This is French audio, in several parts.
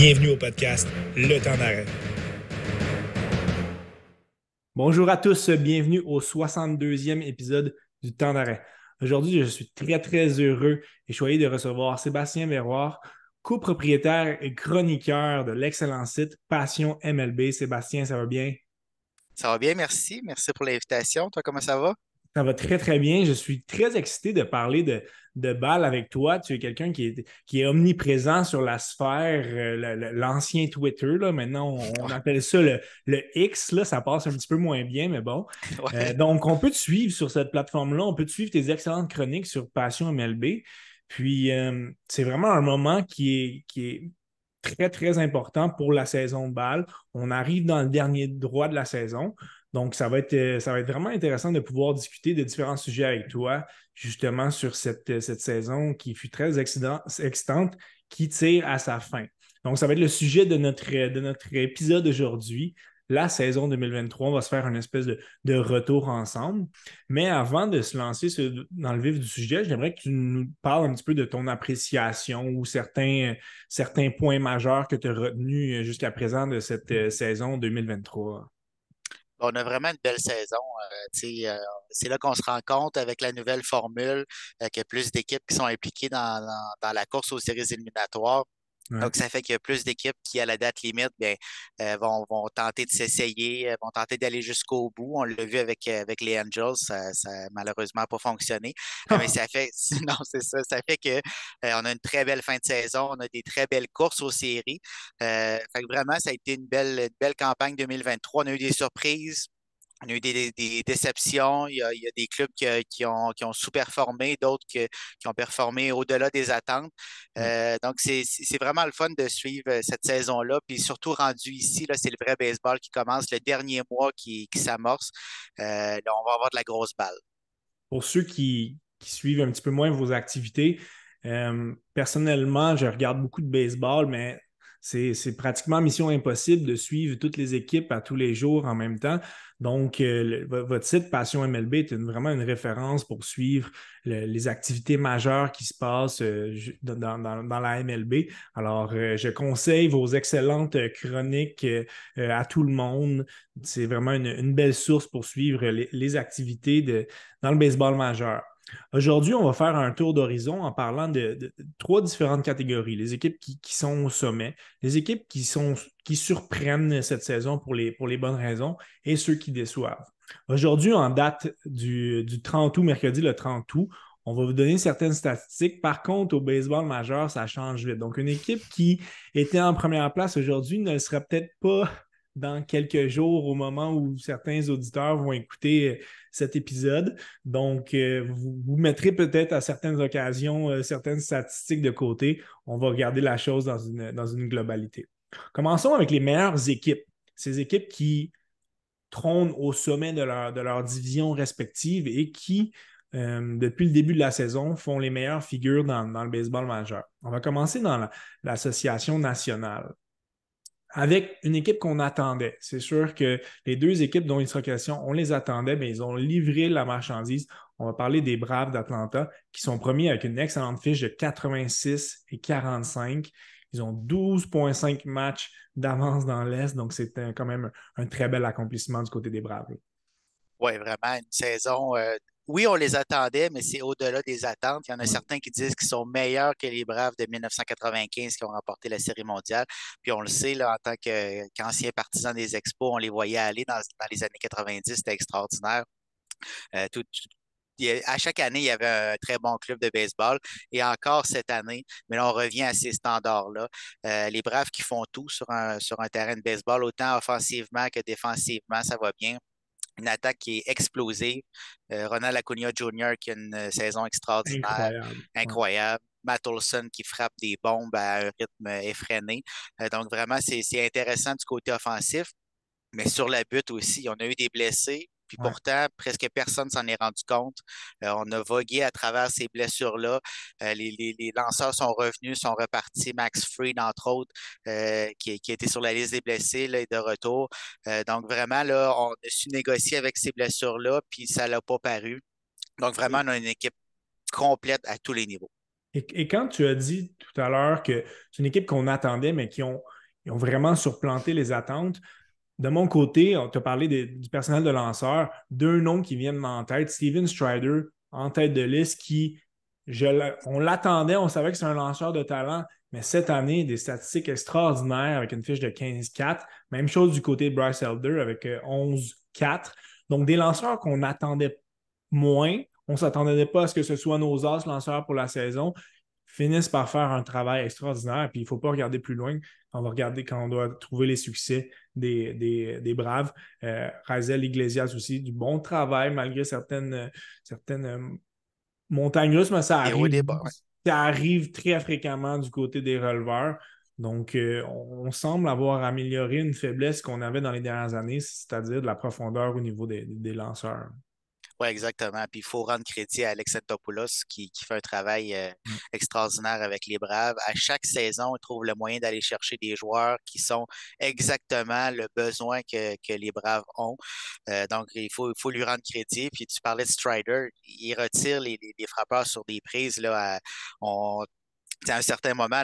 Bienvenue au podcast Le temps d'arrêt. Bonjour à tous, bienvenue au 62e épisode du temps d'arrêt. Aujourd'hui, je suis très très heureux et choyé de recevoir Sébastien Verroir, copropriétaire et chroniqueur de l'excellent site Passion MLB. Sébastien, ça va bien? Ça va bien, merci. Merci pour l'invitation. Toi, comment ça va? Ça va très, très bien. Je suis très excité de parler de, de balle avec toi. Tu es quelqu'un qui est, qui est omniprésent sur la sphère, euh, l'ancien Twitter. Là. Maintenant, on, appelle ça le, X. Là. Ça passe un petit peu moins bien, mais bon. Euh, donc, on peut te suivre sur cette plateforme-là. On peut te suivre tes excellentes chroniques sur Passion MLB. Puis, euh, c'est vraiment un moment qui est, qui est très, très important pour la saison de balle. On arrive dans le dernier droit de la saison. Donc, ça va, être, euh, ça va être vraiment intéressant de pouvoir discuter de différents sujets avec toi, justement, sur cette, euh, cette saison qui fut très excitante, qui tire à sa fin. Donc, ça va être le sujet de notre, de notre épisode aujourd'hui. La saison 2023, on va se faire une espèce de, retour ensemble. Mais avant de se lancer dans le vif du sujet, j'aimerais que tu nous parles un petit peu de ton appréciation ou certains, certains points majeurs que tu as retenus jusqu'à présent de cette euh, saison 2023 on a vraiment une belle saison. Euh, euh, c'est là qu'on se rend compte avec la nouvelle formule euh, qu'il plus d'équipes qui sont impliquées dans, la course aux séries éliminatoires. Donc, ça fait qu'il y a plus d'équipes qui, à la date limite, bien, vont, tenter de s'essayer, vont tenter d'aller jusqu'au bout. On l'a vu avec, avec les Angels, ça n'a malheureusement pas fonctionné. Mais ça fait, non, c'est ça, ça fait qu'on on a une très belle fin de saison, on a des très belles courses aux séries. fait que vraiment, ça a été une belle, une belle campagne 2023. On a eu des surprises on a eu des, déceptions. Il y, a, des clubs qui, ont, sous-performé, d'autres qui, ont performé au-delà des attentes. Euh, donc, c'est vraiment le fun de suivre euh, cette saison-là. Puis surtout rendu ici, c'est le vrai baseball qui commence, le dernier mois qui, s'amorce. Euh, là, on va avoir de la grosse balle. Pour ceux qui, suivent un petit peu moins vos activités, personnellement, je regarde beaucoup de baseball, mais c'est pratiquement mission impossible de suivre toutes les équipes à tous les jours en même temps. Donc, euh, votre site Passion MLB est vraiment une référence pour suivre les activités majeures qui se passent euh, dans, la MLB. Alors, euh, je conseille vos excellentes chroniques à tout le monde. C'est vraiment une, belle source pour suivre les, activités dans le baseball majeur. Aujourd'hui, on va faire un tour d'horizon en parlant de, trois différentes catégories. Les équipes qui, sont au sommet, les équipes qui, sont, qui surprennent cette saison pour les, pour les bonnes raisons et ceux qui déçoivent. Aujourd'hui, en date du, 30 août, mercredi le 30 août, on va vous donner certaines statistiques. Par contre, au baseball majeur, ça change vite. Donc, une équipe qui était en première place aujourd'hui ne le sera peut-être pas dans quelques jours au moment où certains auditeurs vont écouter euh, cet épisode. Donc, euh, vous, mettrez peut-être à certaines occasions euh, certaines statistiques de côté. On va regarder la chose dans une, globalité. Commençons avec les meilleures équipes. Ces équipes qui trônent au sommet de leur, de leur division respective et qui, depuis le début de la saison, font les meilleures figures dans, le baseball majeur. On va commencer dans l'association nationale avec une équipe qu'on attendait. C'est sûr que les deux équipes dont il sera question, on les attendait, mais ils ont livré la marchandise. On va parler des Braves d'Atlanta qui sont premiers avec une excellente fiche de 86 et 45. Ils ont 12,5 matchs d'avance dans l'Est, donc c'est quand même un, très bel accomplissement du côté des Braves. Oui, vraiment, une saison euh, oui, on les attendait, mais c'est au-delà des attentes. Il y en a certains qui disent qu'ils sont meilleurs que les Braves de 1995 qui ont remporté la Série mondiale. Puis on le sait, là, en tant qu'ancien partisan des Expos, on les voyait aller dans, les années 90. C'était extraordinaire. Euh, à chaque année, il y avait un très bon club de baseball. Et encore cette année, mais là, on revient à ces standards-là. Euh, les Braves qui font tout sur un, sur un terrain de baseball, autant offensivement que défensivement, ça va bien une attaque qui est explosive. Euh, Ronald Acuna Jr. qui a une euh, saison extraordinaire, incroyable. Matt Olson qui frappe des bombes à un rythme effréné. Euh, donc vraiment, c'est intéressant du côté offensif. Mais sur la butte aussi, on a eu des blessés. Puis pourtant, presque personne s'en est rendu compte. Euh, on a vogué à travers ces blessures-là. Euh, les, lanceurs sont revenus, sont repartis. Max Freed, entre autres, euh, qui, qui, était sur la liste des blessés, là, est de retour. donc vraiment, là, on a su négocier avec ces blessures-là, puis ça ne l'a pas paru. Donc vraiment, on a une équipe complète à tous les niveaux. Et, quand tu as dit tout à l'heure que c'est une équipe qu'on attendait, mais qui ont, ont vraiment surplanté les attentes. De mon côté, on t'a parlé du personnel de lanceur, deux noms qui viennent en tête. Steven Strider, en tête de liste, qui, on l'attendait, on savait que c'est un lanceur de talent, mais cette année, des statistiques extraordinaires avec une fiche de 15-4. Même chose du côté de Bryce Elder avec 11-4. Euh, Donc, des lanceurs qu'on attendait moins. On ne s'attendait pas à ce que ce soit nos as lanceurs pour la saison finissent par faire un travail extraordinaire. Puis il ne faut pas regarder plus loin. On va regarder quand on doit trouver les succès des, des, Braves. Euh, Razel Iglesias aussi, du bon travail malgré certaines, certaines euh, montagnes russes, mais ça arrive, ça arrive très fréquemment du côté des releveurs. Donc, euh, on, semble avoir amélioré une faiblesse qu'on avait dans les dernières années, c'est-à-dire de la profondeur au niveau des lanceurs. Oui, exactement. Puis il faut rendre crédit à Alex qui, qui fait un travail euh, mm. extraordinaire avec les Braves. À chaque saison, il trouve le moyen d'aller chercher des joueurs qui sont exactement le besoin que, les Braves ont. Euh, donc, il faut, il faut lui rendre crédit. Puis tu parlais de Strider, il retire les, frappeurs sur des prises. Là, à, on, à un certain moment,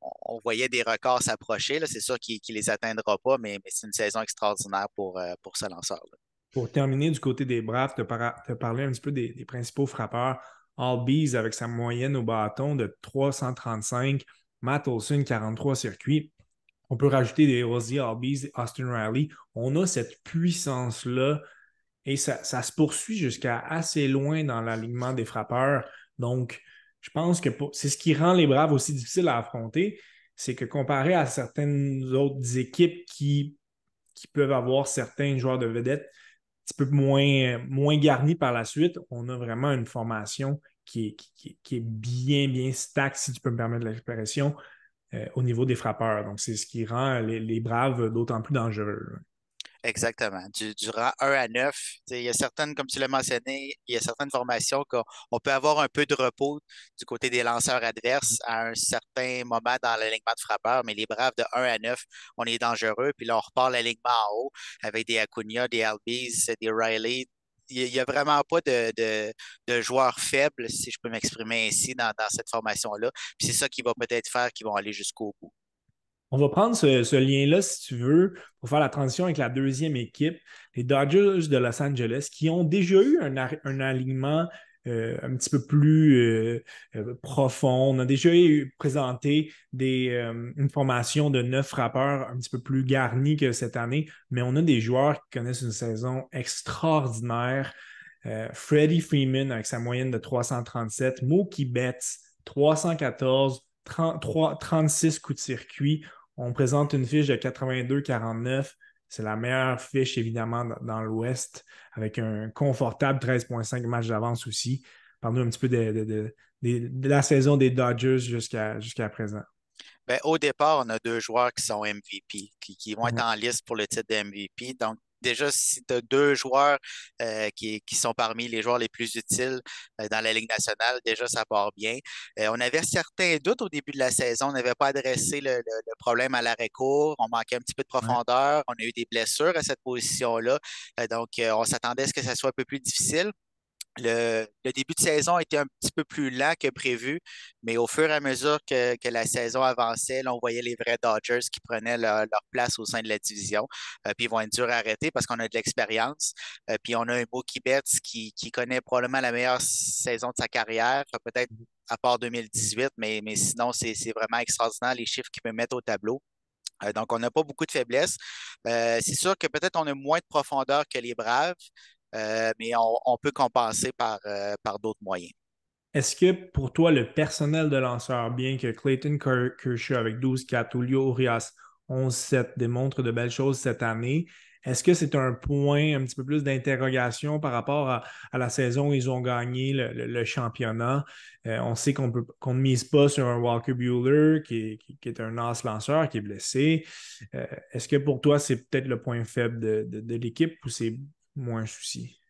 on, voyait des records s'approcher. C'est sûr qu'il ne les atteindra pas, mais, c'est une saison extraordinaire pour, euh, pour ce lanceur. -là. Pour terminer du côté des Braves, te, parler un petit peu des, principaux frappeurs. Albies avec sa moyenne au bâton de 335, Matt Olson 43 circuits. On peut rajouter des Rosie Albies, Austin Riley. On a cette puissance-là et ça, se poursuit jusqu'à assez loin dans l'alignement des frappeurs. Donc, je pense que c'est ce qui rend les Braves aussi difficiles à affronter. C'est que comparé à certaines autres équipes qui, qui peuvent avoir certains joueurs de vedettes petit peu moins, moins garni par la suite, on a vraiment une formation qui est, bien, bien stack, si tu peux me permettre l'expression, euh, au niveau des frappeurs. Donc, c'est ce qui rend les, Braves d'autant plus dangereux. Exactement. Du, du, rang 1 à 9, il y a certaines, comme tu l'as mentionné, il y a certaines formations qu'on peut avoir un peu de repos du côté des lanceurs adverses à un certain moment dans l'alignement de frappeurs, mais les Braves de 1 à 9, on est dangereux. Puis là, on repart l'alignement en haut avec des Acuna, des Albies, des Riley. Il n'y a vraiment pas de, de, joueurs faibles, si je peux m'exprimer ainsi, dans, dans cette formation-là. Puis c'est ça qui va peut-être faire qu'ils vont aller jusqu'au bout. On va prendre ce, lien-là, si tu veux, pour faire la transition avec la deuxième équipe, les Dodgers de Los Angeles, qui ont déjà eu un, alignement euh, un petit peu plus euh, euh, profond. On a déjà eu, présenté une formation de neuf frappeurs un petit peu plus garnie que cette année, mais on a des joueurs qui connaissent une saison extraordinaire. Freddie Freeman avec sa moyenne de 337, Mookie Betts 314, 36 coups de circuit. On présente une fiche de 82-49. C'est la meilleure fiche, évidemment, dans, l'Ouest, avec un confortable 13,5 matchs d'avance aussi. Parle-nous un petit peu de, la saison des Dodgers jusqu'à présent. Bien, au départ, on a deux joueurs qui sont MVP, qui, vont être en liste pour le titre de MVP. Donc, déjà, si tu as deux joueurs euh, qui, sont parmi les joueurs les plus utiles euh, dans la Ligue nationale, déjà, ça part bien. Euh, on avait certains doutes au début de la saison. On n'avait pas adressé le, problème à l'arrêt court. On manquait un petit peu de profondeur. On a eu des blessures à cette position-là. donc, on s'attendait à ce que ça soit un peu plus difficile. Le, début de saison était un petit peu plus lent que prévu, mais au fur et à mesure que, la saison avançait, on voyait les vrais Dodgers qui prenaient leur, place au sein de la division. Euh, puis ils vont être durs à arrêter parce qu'on a de l'expérience. Euh, puis on a un Mookie Betts qui, connaît probablement la meilleure saison de sa carrière, peut-être à part 2018, mais, mais sinon, c'est vraiment extraordinaire les chiffres qu'il peut mettre au tableau. Euh, donc, on n'a pas beaucoup de faiblesses. c'est sûr que peut-être on a moins de profondeur que les Braves, euh, mais on, peut compenser par, euh, par d'autres moyens. Est-ce que pour toi, le personnel de lanceur, bien que Clayton Kershaw avec 12-4, Julio Urias 11-7 démontre de belles choses cette année, est-ce que c'est un point un petit peu plus d'interrogation par rapport à, la saison où ils ont gagné le, championnat? Euh, on sait qu'on ne mise pas sur un Walker Bueller qui est, un as lanceur, qui est blessé. est-ce que pour toi, c'est peut-être le point faible de l'équipe ou c'est moins souci?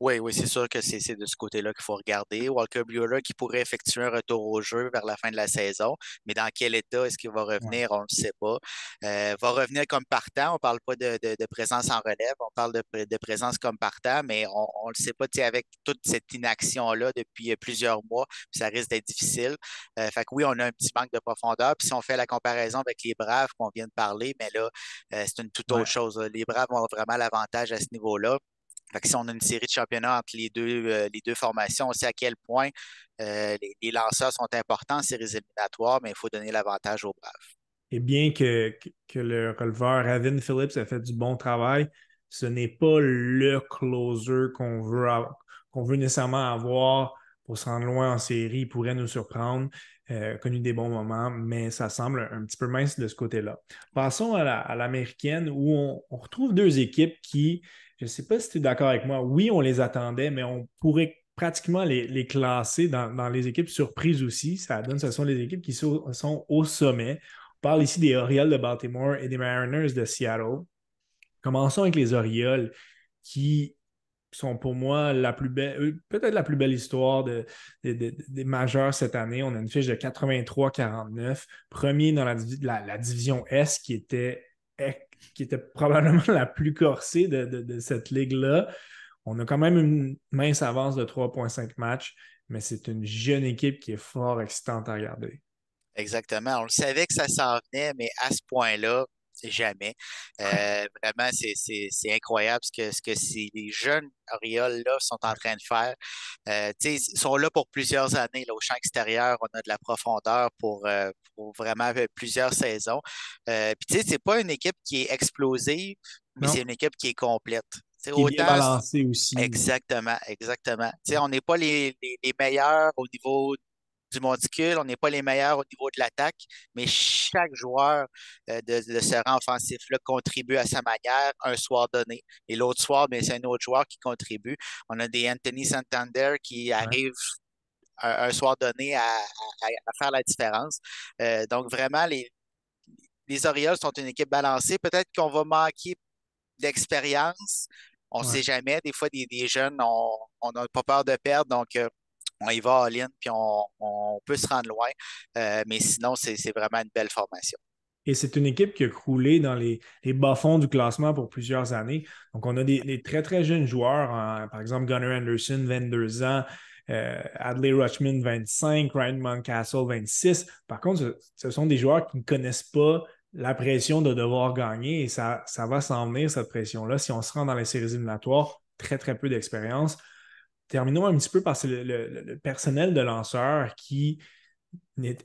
Oui, oui, c'est sûr que c'est de ce côté-là qu'il faut regarder. Walker Bueller qui pourrait effectuer un retour au jeu vers la fin de la saison, mais dans quel état est-ce qu'il va revenir, on ne le sait pas. Euh, va revenir comme partant, on ne parle pas de, présence en relève, on parle de, présence comme partant, mais on ne le sait pas avec toute cette inaction-là depuis plusieurs mois, ça risque d'être difficile. Euh, fait que oui, on a un petit manque de profondeur. Puis si on fait la comparaison avec les Braves qu'on vient de parler, mais là, euh, c'est une toute autre chose. Les Braves ont vraiment l'avantage à ce niveau-là si on a une série de championnats entre les deux, euh, les deux formations, on sait à quel point euh, les, lanceurs sont importants en séries éliminatoires, mais il faut donner l'avantage aux Braves. Et bien que, le releveur Ravin Phillips a fait du bon travail, ce n'est pas le closer qu'on veut, veut nécessairement avoir pour se rendre loin en série. Il pourrait nous surprendre, euh, connu des bons moments, mais ça semble un petit peu mince de ce côté-là. Passons à l'américaine où on, retrouve deux équipes qui je ne sais pas si tu es d'accord avec moi. Oui, on les attendait, mais on pourrait pratiquement les, classer dans, les équipes surprises aussi. Ça donne, ce sont les équipes qui sont, au sommet. On parle ici des Orioles de Baltimore et des Mariners de Seattle. Commençons avec les Orioles qui sont pour moi la plus belle, peut-être la plus belle histoire des majeurs cette année. On a une fiche de 83-49, premier dans la, la, division S qui était qui était probablement la plus corsée de, cette ligue-là. On a quand même une mince avance de 3,5 matchs, mais c'est une jeune équipe qui est fort excitante à regarder. Exactement. On le savait que ça s'en venait, mais à ce point-là, jamais. Euh, vraiment, c'est incroyable ce que, ce que ces jeunes Orioles-là sont en train de faire. Euh, ils sont là pour plusieurs années. Là, au champ extérieur, on a de la profondeur pour, euh, vraiment plusieurs saisons. Puis, tu sais, c'est pas une équipe qui est explosive, mais c'est une équipe qui est complète. Qui est balancée aussi. Exactement, exactement. on n'est pas les, les, meilleurs au niveau du monticule. On n'est pas les meilleurs au niveau de l'attaque, mais chaque joueur euh, de, ce rang offensif-là contribue à sa manière un soir donné. Et l'autre soir, ben, c'est un autre joueur qui contribue. On a des Anthony Santander qui arrivent un, soir donné à, faire la différence. Euh, donc, vraiment, les, les Orioles sont une équipe balancée. Peut-être qu'on va manquer d'expérience. On ne sait jamais. Des fois, des, jeunes, on n'a pas peur de perdre. Donc, euh, on y va ligne, puis on, peut se rendre loin. Euh, mais sinon, c'est vraiment une belle formation. Et c'est une équipe qui a croulé dans les, bas-fonds du classement pour plusieurs années. Donc, on a des, très, très jeunes joueurs, hein. par exemple Gunnar Anderson, 22 ans, euh, Adley Rutschman, 25, Ryan Moncastle, 26. Par contre, ce, sont des joueurs qui ne connaissent pas la pression de devoir gagner et ça, ça va s'en venir, cette pression-là. Si on se rend dans les séries éliminatoires, très, très peu d'expérience terminons un petit peu par le, personnel de lanceur qui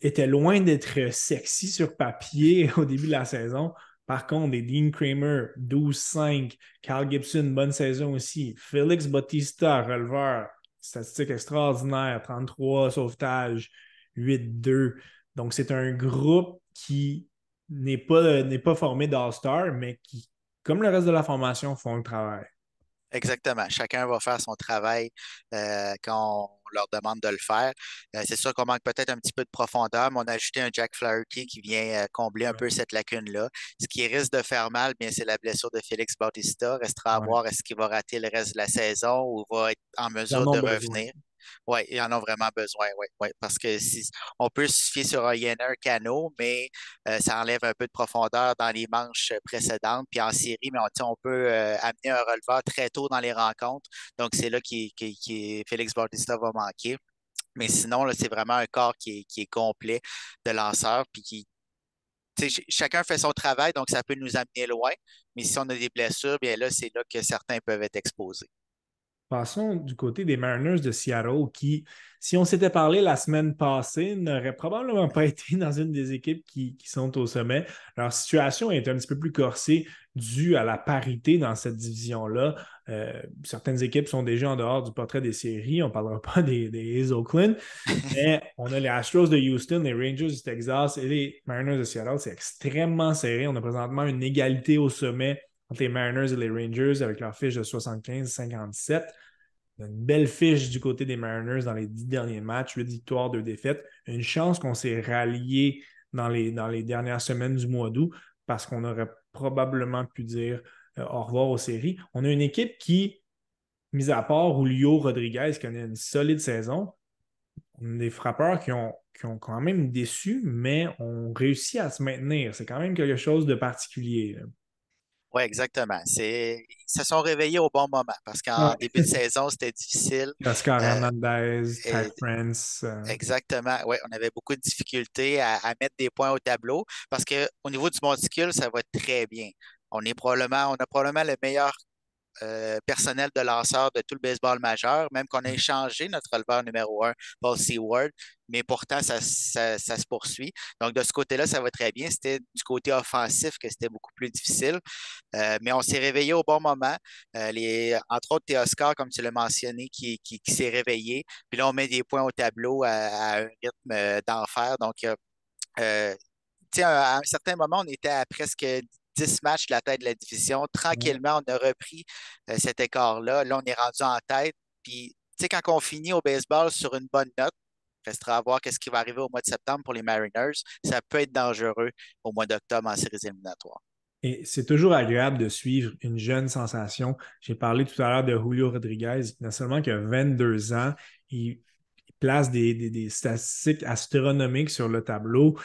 était loin d'être sexy sur papier au début de la saison. Par contre, des Dean Kramer, 12-5, Carl Gibson, bonne saison aussi. Félix Bautista, releveur, statistique extraordinaire, 33 sauvetages, 8-2. Donc, c'est un groupe qui n'est pas, pas formé d'All-Star, mais qui, comme le reste de la formation, font le travail. Exactement. Chacun va faire son travail euh, quand on leur demande de le faire. Euh, c'est sûr qu'on manque peut-être un petit peu de profondeur, mais on a ajouté un Jack Flaherty qui vient euh, combler un peu cette lacune-là. Ce qui risque de faire mal, bien, c'est la blessure de Félix Bautista. Restera à voir est-ce qu'il va rater le reste de la saison ou va être en mesure de revenir? Oui, ils en ont vraiment besoin, oui. Ouais, parce que si, on peut se fier sur un Yenner Cano, mais euh, ça enlève un peu de profondeur dans les manches précédentes. Puis en série, mais on, on peut euh, amener un releveur très tôt dans les rencontres. Donc, c'est là que Félix Bautista va manquer. Mais sinon, c'est vraiment un corps qui est, complet de lanceurs, puis qui chacun fait son travail, donc ça peut nous amener loin. Mais si on a des blessures, bien là, c'est là que certains peuvent être exposés. Passons du côté des Mariners de Seattle qui, si on s'était parlé la semaine passée, n'auraient probablement pas été dans une des équipes qui, sont au sommet. Leur situation est un petit peu plus corsée due à la parité dans cette division-là. Euh, certaines équipes sont déjà en dehors du portrait des séries. On ne parlera pas des, des Oakland, mais on a les Astros de Houston, les Rangers du Texas et les Mariners de Seattle. C'est extrêmement serré. On a présentement une égalité au sommet les Mariners et les Rangers avec leur fiche de 75-57. Une belle fiche du côté des Mariners dans les dix derniers matchs, huit victoires, deux défaites. Une chance qu'on s'est rallié dans les, dans les dernières semaines du mois d'août parce qu'on aurait probablement pu dire euh, au revoir aux séries. On a une équipe qui mis à part Julio Rodriguez qui connaît une solide saison, des frappeurs qui ont, qui ont quand même déçu, mais ont réussi à se maintenir. C'est quand même quelque chose de particulier. Oui, exactement. Ils se sont réveillés au bon moment parce qu'en début de saison, c'était difficile. Oscar euh, Hernandez, Ty France. Euh. Exactement. Oui, on avait beaucoup de difficultés à, mettre des points au tableau parce qu'au niveau du monticule, ça va très bien. On est probablement, on a probablement le meilleur euh, personnel de lanceur de tout le baseball majeur, même qu'on a échangé notre releveur numéro un, Paul Seward, mais pourtant, ça, se poursuit. Donc, de ce côté-là, ça va très bien. C'était du côté offensif que c'était beaucoup plus difficile, euh, mais on s'est réveillé au bon moment. Euh, les, entre autres, Théoscar, comme tu l'as mentionné, qui, s'est réveillé. Puis là, on met des points au tableau à, un rythme d'enfer. Donc, à un certain moment, on était à presque 10 matchs de la tête de la division. Tranquillement, on a repris euh, cet écart-là. Là, on est rendu en tête. Puis, tu sais, quand on finit au baseball sur une bonne note, restera à voir qu'est-ce qui va arriver au mois de septembre pour les Mariners. Ça peut être dangereux au mois d'octobre en séries éliminatoires. Et c'est toujours agréable de suivre une jeune sensation. J'ai parlé tout à l'heure de Julio Rodriguez, non seulement qu'il a 22 ans, il place des, statistiques astronomiques sur le tableau.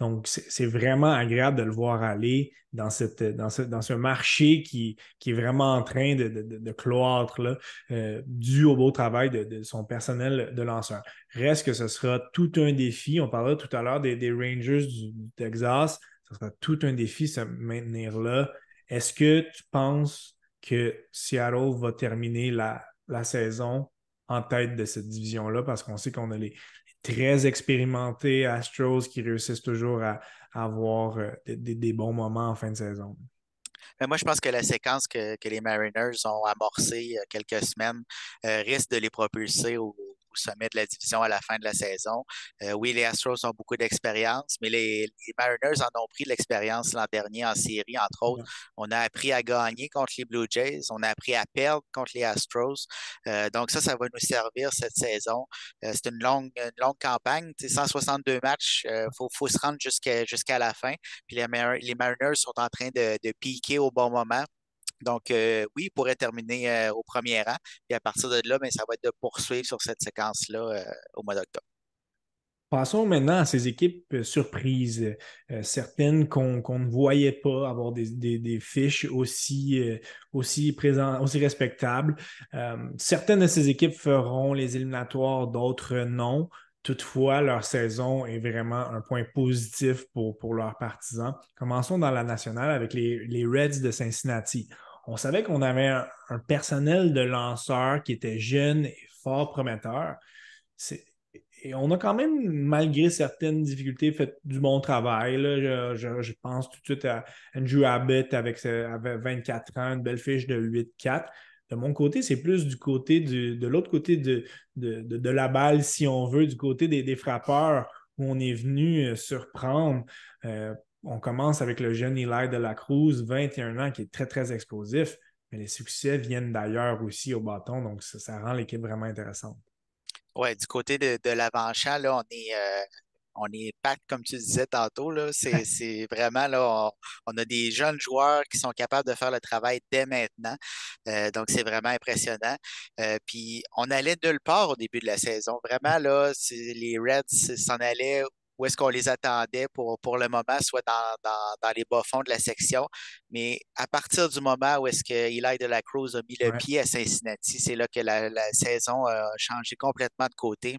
Donc, c'est vraiment agréable de le voir aller dans, cette, dans, ce, dans ce marché qui, qui, est vraiment en train de, cloître, là, euh, dû au beau travail de, son personnel de lanceur. Reste que ce sera tout un défi. On parlait tout à l'heure des, Rangers du, Texas. Ce sera tout un défi se maintenir là. Est-ce que tu penses que Seattle va terminer la, la saison en tête de cette division-là parce qu'on sait qu'on a les, très expérimentés Astros qui réussissent toujours à, avoir euh, des, bons moments en fin de saison. Mais moi, je pense que la séquence que, les Mariners ont amorcée quelques semaines euh, risque de les propulser au, au sommet de la division à la fin de la saison. Euh, oui, les Astros ont beaucoup d'expérience, mais les, Mariners en ont pris de l'expérience l'an dernier en série, entre autres. On a appris à gagner contre les Blue Jays, on a appris à perdre contre les Astros. Euh, donc ça, ça va nous servir cette saison. Euh, c'est une longue, longue campagne, 162 matchs, il faut, se rendre jusqu'à la fin. Puis les, Mariners sont en train de, de piquer au bon moment. Donc, euh, oui, il pourrait terminer euh, au premier rang. Et à partir de là, ben, ça va être de poursuivre sur cette séquence-là euh, au mois d'octobre. Passons maintenant à ces équipes surprises, certaines qu'on ne voyait pas avoir des, fiches aussi, aussi, présentes, aussi respectables. certaines de ces équipes feront les éliminatoires, d'autres non. Toutefois, leur saison est vraiment un point positif pour, pour leurs partisans. Commençons dans la nationale avec les, les Reds de Cincinnati on savait qu'on avait un, personnel de lanceurs qui était jeune et fort prometteur. Et on a quand même, malgré certaines difficultés, fait du bon travail. Je, pense tout de suite à Andrew Abbott avec, 24 ans, une belle fiche de 8-4. De mon côté, c'est plus du côté de l'autre côté de, de, la balle, si on veut, du côté des, frappeurs où on est venu euh, surprendre. Euh, on commence avec le jeune Eli de la Cruz, 21 ans, qui est très, très explosif, mais les succès viennent d'ailleurs aussi au bâton, donc ça, rend l'équipe vraiment intéressante. Oui, du côté de, l'avant-champ, là, on est, euh, on est comme tu disais tantôt. C'est, vraiment là, on, a des jeunes joueurs qui sont capables de faire le travail dès maintenant. Euh, donc, c'est vraiment impressionnant. Euh, puis, on allait nulle part au début de la saison. Vraiment, là, les Reds s'en allaient où est-ce qu'on les attendait pour, pour le moment, soit dans, les bas-fonds de la section. Mais à partir du moment où est-ce que Eli de la Cruz a mis le pied à Cincinnati, c'est là que la, saison a changé complètement de côté.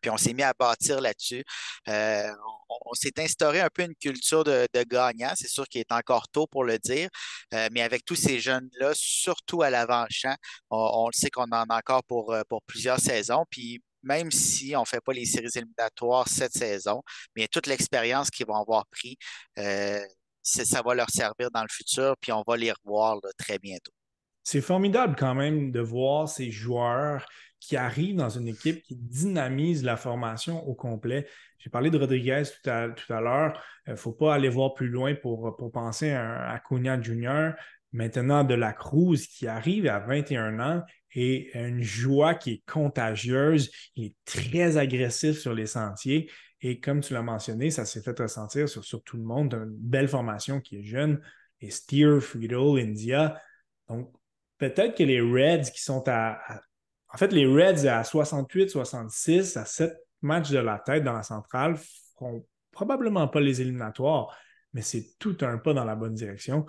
Puis on s'est mis à bâtir là-dessus. Euh, on, s'est instauré un peu une culture de, gagnant. C'est sûr qu'il est encore tôt pour le dire, euh, mais avec tous ces jeunes-là, surtout à l'avant-champ, on, le sait qu'on en a encore pour, pour plusieurs saisons. Puis même si on ne fait pas les séries éliminatoires cette saison, mais toute l'expérience qu'ils vont avoir pris, euh, ça va leur servir dans le futur, puis on va les revoir très bientôt. C'est formidable quand même de voir ces joueurs qui arrivent dans une équipe qui dynamise la formation au complet. J'ai parlé de Rodriguez tout à, l'heure. Il euh, ne faut pas aller voir plus loin pour, penser à, à Cunha Jr. Maintenant, de la Cruz qui arrive à 21 ans et une joie qui est contagieuse. Il est très agressif sur les sentiers. Et comme tu l'as mentionné, ça s'est fait ressentir sur, tout le monde. Une belle formation qui est jeune. Et Steer, Friedel, India. Donc, peut-être que les Reds qui sont à, En fait, les Reds à 68-66, à 7 matchs de la tête dans la centrale, feront probablement pas les éliminatoires, mais c'est tout un pas dans la bonne direction.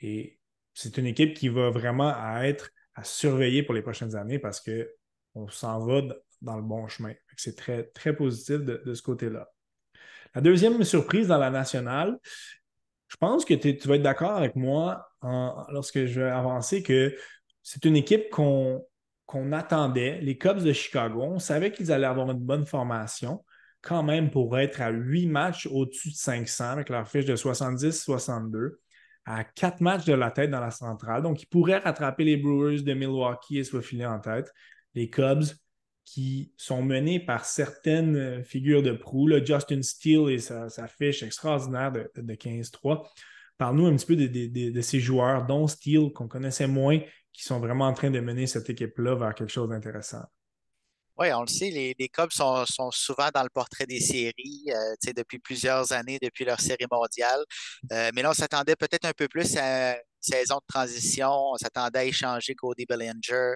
Et c'est une équipe qui va vraiment être à surveiller pour les prochaines années parce qu'on s'en va dans le bon chemin. C'est très, très positif de, ce côté-là. La deuxième surprise dans la nationale, je pense que tu vas être d'accord avec moi lorsque je vais avancer que c'est une équipe qu'on attendait, les Cubs de Chicago. On savait qu'ils allaient avoir une bonne formation quand même pour être à huit matchs au-dessus de 500 avec leur fiche de 70-62 à quatre matchs de la tête dans la centrale. Donc, ils pourraient rattraper les Brewers de Milwaukee et se filer en tête. Les Cubs qui sont menés par certaines euh, figures de proue. Justin Steele et sa, fiche extraordinaire de, 15-3. Parle-nous un petit peu de, ces joueurs, dont Steele, qu'on connaissait moins, qui sont vraiment en train de mener cette équipe-là vers quelque chose d'intéressant. Oui, on le sait, les, les Cubs sont, souvent dans le portrait des séries euh, depuis plusieurs années, depuis leur série mondiale. Euh, mais là, on s'attendait peut-être un peu plus à une saison de transition. On s'attendait à échanger Cody Bellinger,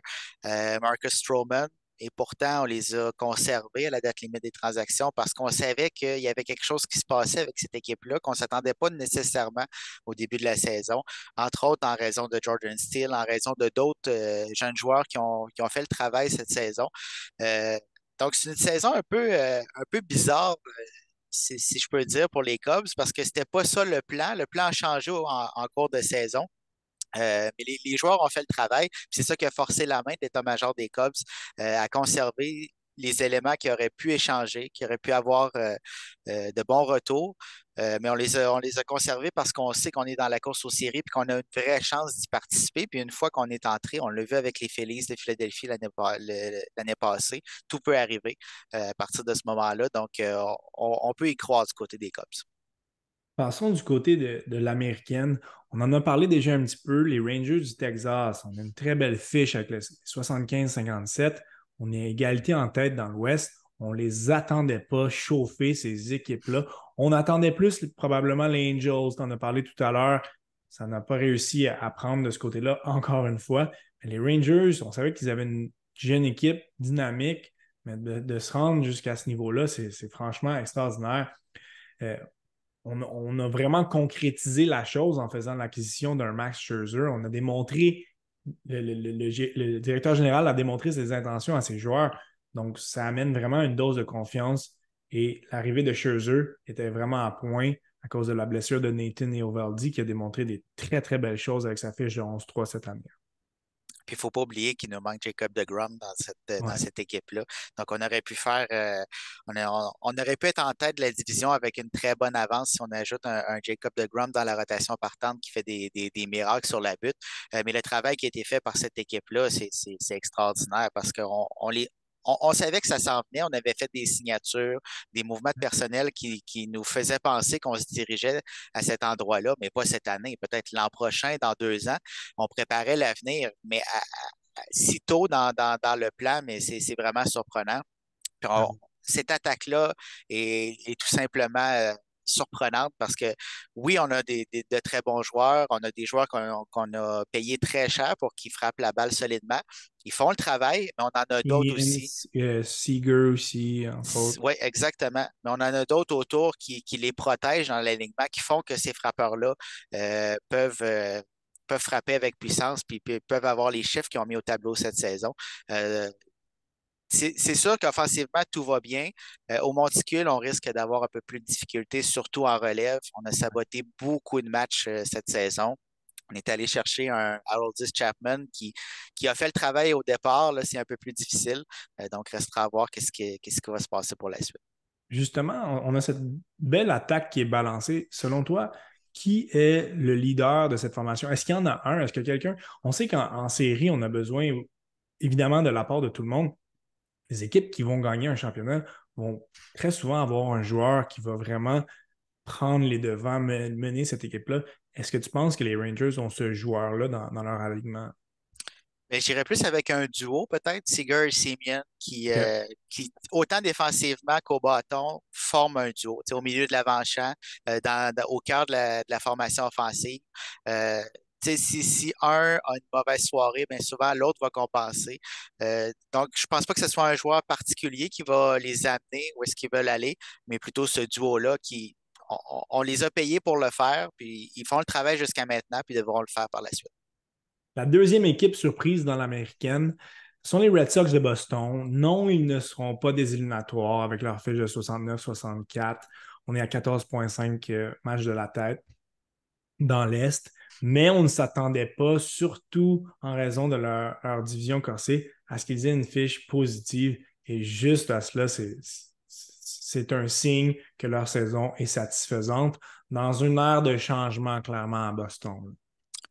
Marcus Stroman. Et pourtant, on les a conservés à la date limite des transactions parce qu'on savait qu'il y avait quelque chose qui se passait avec cette équipe-là, qu'on ne s'attendait pas nécessairement au début de la saison, entre autres en raison de Jordan Steele, en raison de d'autres euh, jeunes joueurs qui ont, fait le travail cette saison. Euh, donc, c'est une saison un peu, euh, un peu bizarre si, je peux dire, pour les Cubs, parce que ce n'était pas ça le plan. Le plan a changé en cours de saison. Euh, mais les, joueurs ont fait le travail. C'est ça qui a forcé la main de l'état-major des Cubs euh, à conserver les éléments qui auraient pu échanger, qui auraient pu avoir euh, de bons retours. mais on les, a, on les a conservés parce qu'on sait qu'on est dans la course aux séries et qu'on a une vraie chance d'y participer. Puis une fois qu'on est entré, on l'a vu avec les Phillies de Philadelphie l'année passée, tout peut arriver à partir de ce moment-là. Donc, on, on, peut y croire du côté des Cubs. Passons du côté de, l'américaine. On en a parlé déjà un petit peu. Les Rangers du Texas, on a une très belle fiche avec les 75-57. On est égalité en tête dans l'Ouest. On ne les attendait pas chauffer, ces équipes-là. On attendait plus probablement les Angels, on a parlé tout à l'heure. Ça n'a pas réussi à, prendre de ce côté-là, encore une fois. Les Rangers, on savait qu'ils avaient une jeune équipe dynamique, mais de, se rendre jusqu'à ce niveau-là, c'est franchement extraordinaire. Euh, on, a vraiment concrétisé la chose en faisant l'acquisition d'un Max Scherzer. On a démontré, le, directeur général a démontré ses intentions à ses joueurs. Donc, ça amène vraiment une dose de confiance. Et l'arrivée de Scherzer était vraiment à point à cause de la blessure de Nathan et Ovaldi qui a démontré des très, très belles choses avec sa fiche de 11-3 cette année. Puis il ne faut pas oublier qu'il nous manque Jacob de Grum dans cette, dans cette équipe-là. Donc, on aurait pu faire, euh, on, aurait pu être en tête de la division avec une très bonne avance si on ajoute un, Jacob de Grum dans la rotation partante qui fait des, miracles sur la butte. Euh, mais le travail qui a été fait par cette équipe-là, c'est extraordinaire parce qu'on on les, on, savait que ça s'en venait. On avait fait des signatures, des mouvements de personnel qui, nous faisaient penser qu'on se dirigeait à cet endroit-là, mais pas cette année, peut-être l'an prochain, dans deux ans. On préparait l'avenir, mais si tôt dans, le plan, mais c'est vraiment surprenant. cette attaque-là est, tout simplement euh, surprenante parce que oui, on a des, de très bons joueurs, on a des joueurs qu'on a payés très cher pour qu'ils frappent la balle solidement. Ils font le travail, mais on en a d'autres aussi. Seager aussi, en Oui, exactement. Mais on en a d'autres autour qui, les protègent dans l'alignement, qui font que ces frappeurs-là euh, peuvent, euh, peuvent frapper avec puissance puis peuvent avoir les chiffres qu'ils ont mis au tableau cette saison. Euh, c'est sûr qu'offensivement, tout va bien. Euh, au monticule, on risque d'avoir un peu plus de difficultés, surtout en relève. On a saboté beaucoup de matchs euh, cette saison. On est allé chercher un Haroldis Chapman qui, qui a fait le travail au départ. C'est un peu plus difficile. Euh, donc, restera à voir qu'est-ce qui, qui va se passer pour la suite. Justement, on a cette belle attaque qui est balancée. Selon toi, qui est le leader de cette formation? Est-ce qu'il y en a un? Est-ce que quelqu'un? On sait qu'en série, on a besoin évidemment de l'apport de tout le monde, les équipes qui vont gagner un championnat vont très souvent avoir un joueur qui va vraiment prendre les devants, mener cette équipe-là. Est-ce que tu penses que les Rangers ont ce joueur-là dans, leur alignement? Ben, j'irais plus avec un duo, peut-être, Seager et Simeon, qui, euh, qui, autant défensivement qu'au bâton, forment un duo. Au milieu de l'avant-champ, euh, au cœur de la, formation offensive. Euh, si, un a une mauvaise soirée, bien souvent l'autre va compenser. Euh, donc, je ne pense pas que ce soit un joueur particulier qui va les amener où est-ce qu'ils veulent aller, mais plutôt ce duo-là qui, on, les a payés pour le faire, puis ils font le travail jusqu'à maintenant, puis devront le faire par la suite. La deuxième équipe surprise dans l'américaine sont les Red Sox de Boston. Non, ils ne seront pas des éliminatoires avec leur fiche de 69-64. On est à 14,5 euh, matchs de la tête dans l'Est, mais on ne s'attendait pas, surtout en raison de leur, division corsée, à ce qu'ils aient une fiche positive. Et juste à cela, c'est un signe que leur saison est satisfaisante dans une ère de changement clairement à Boston.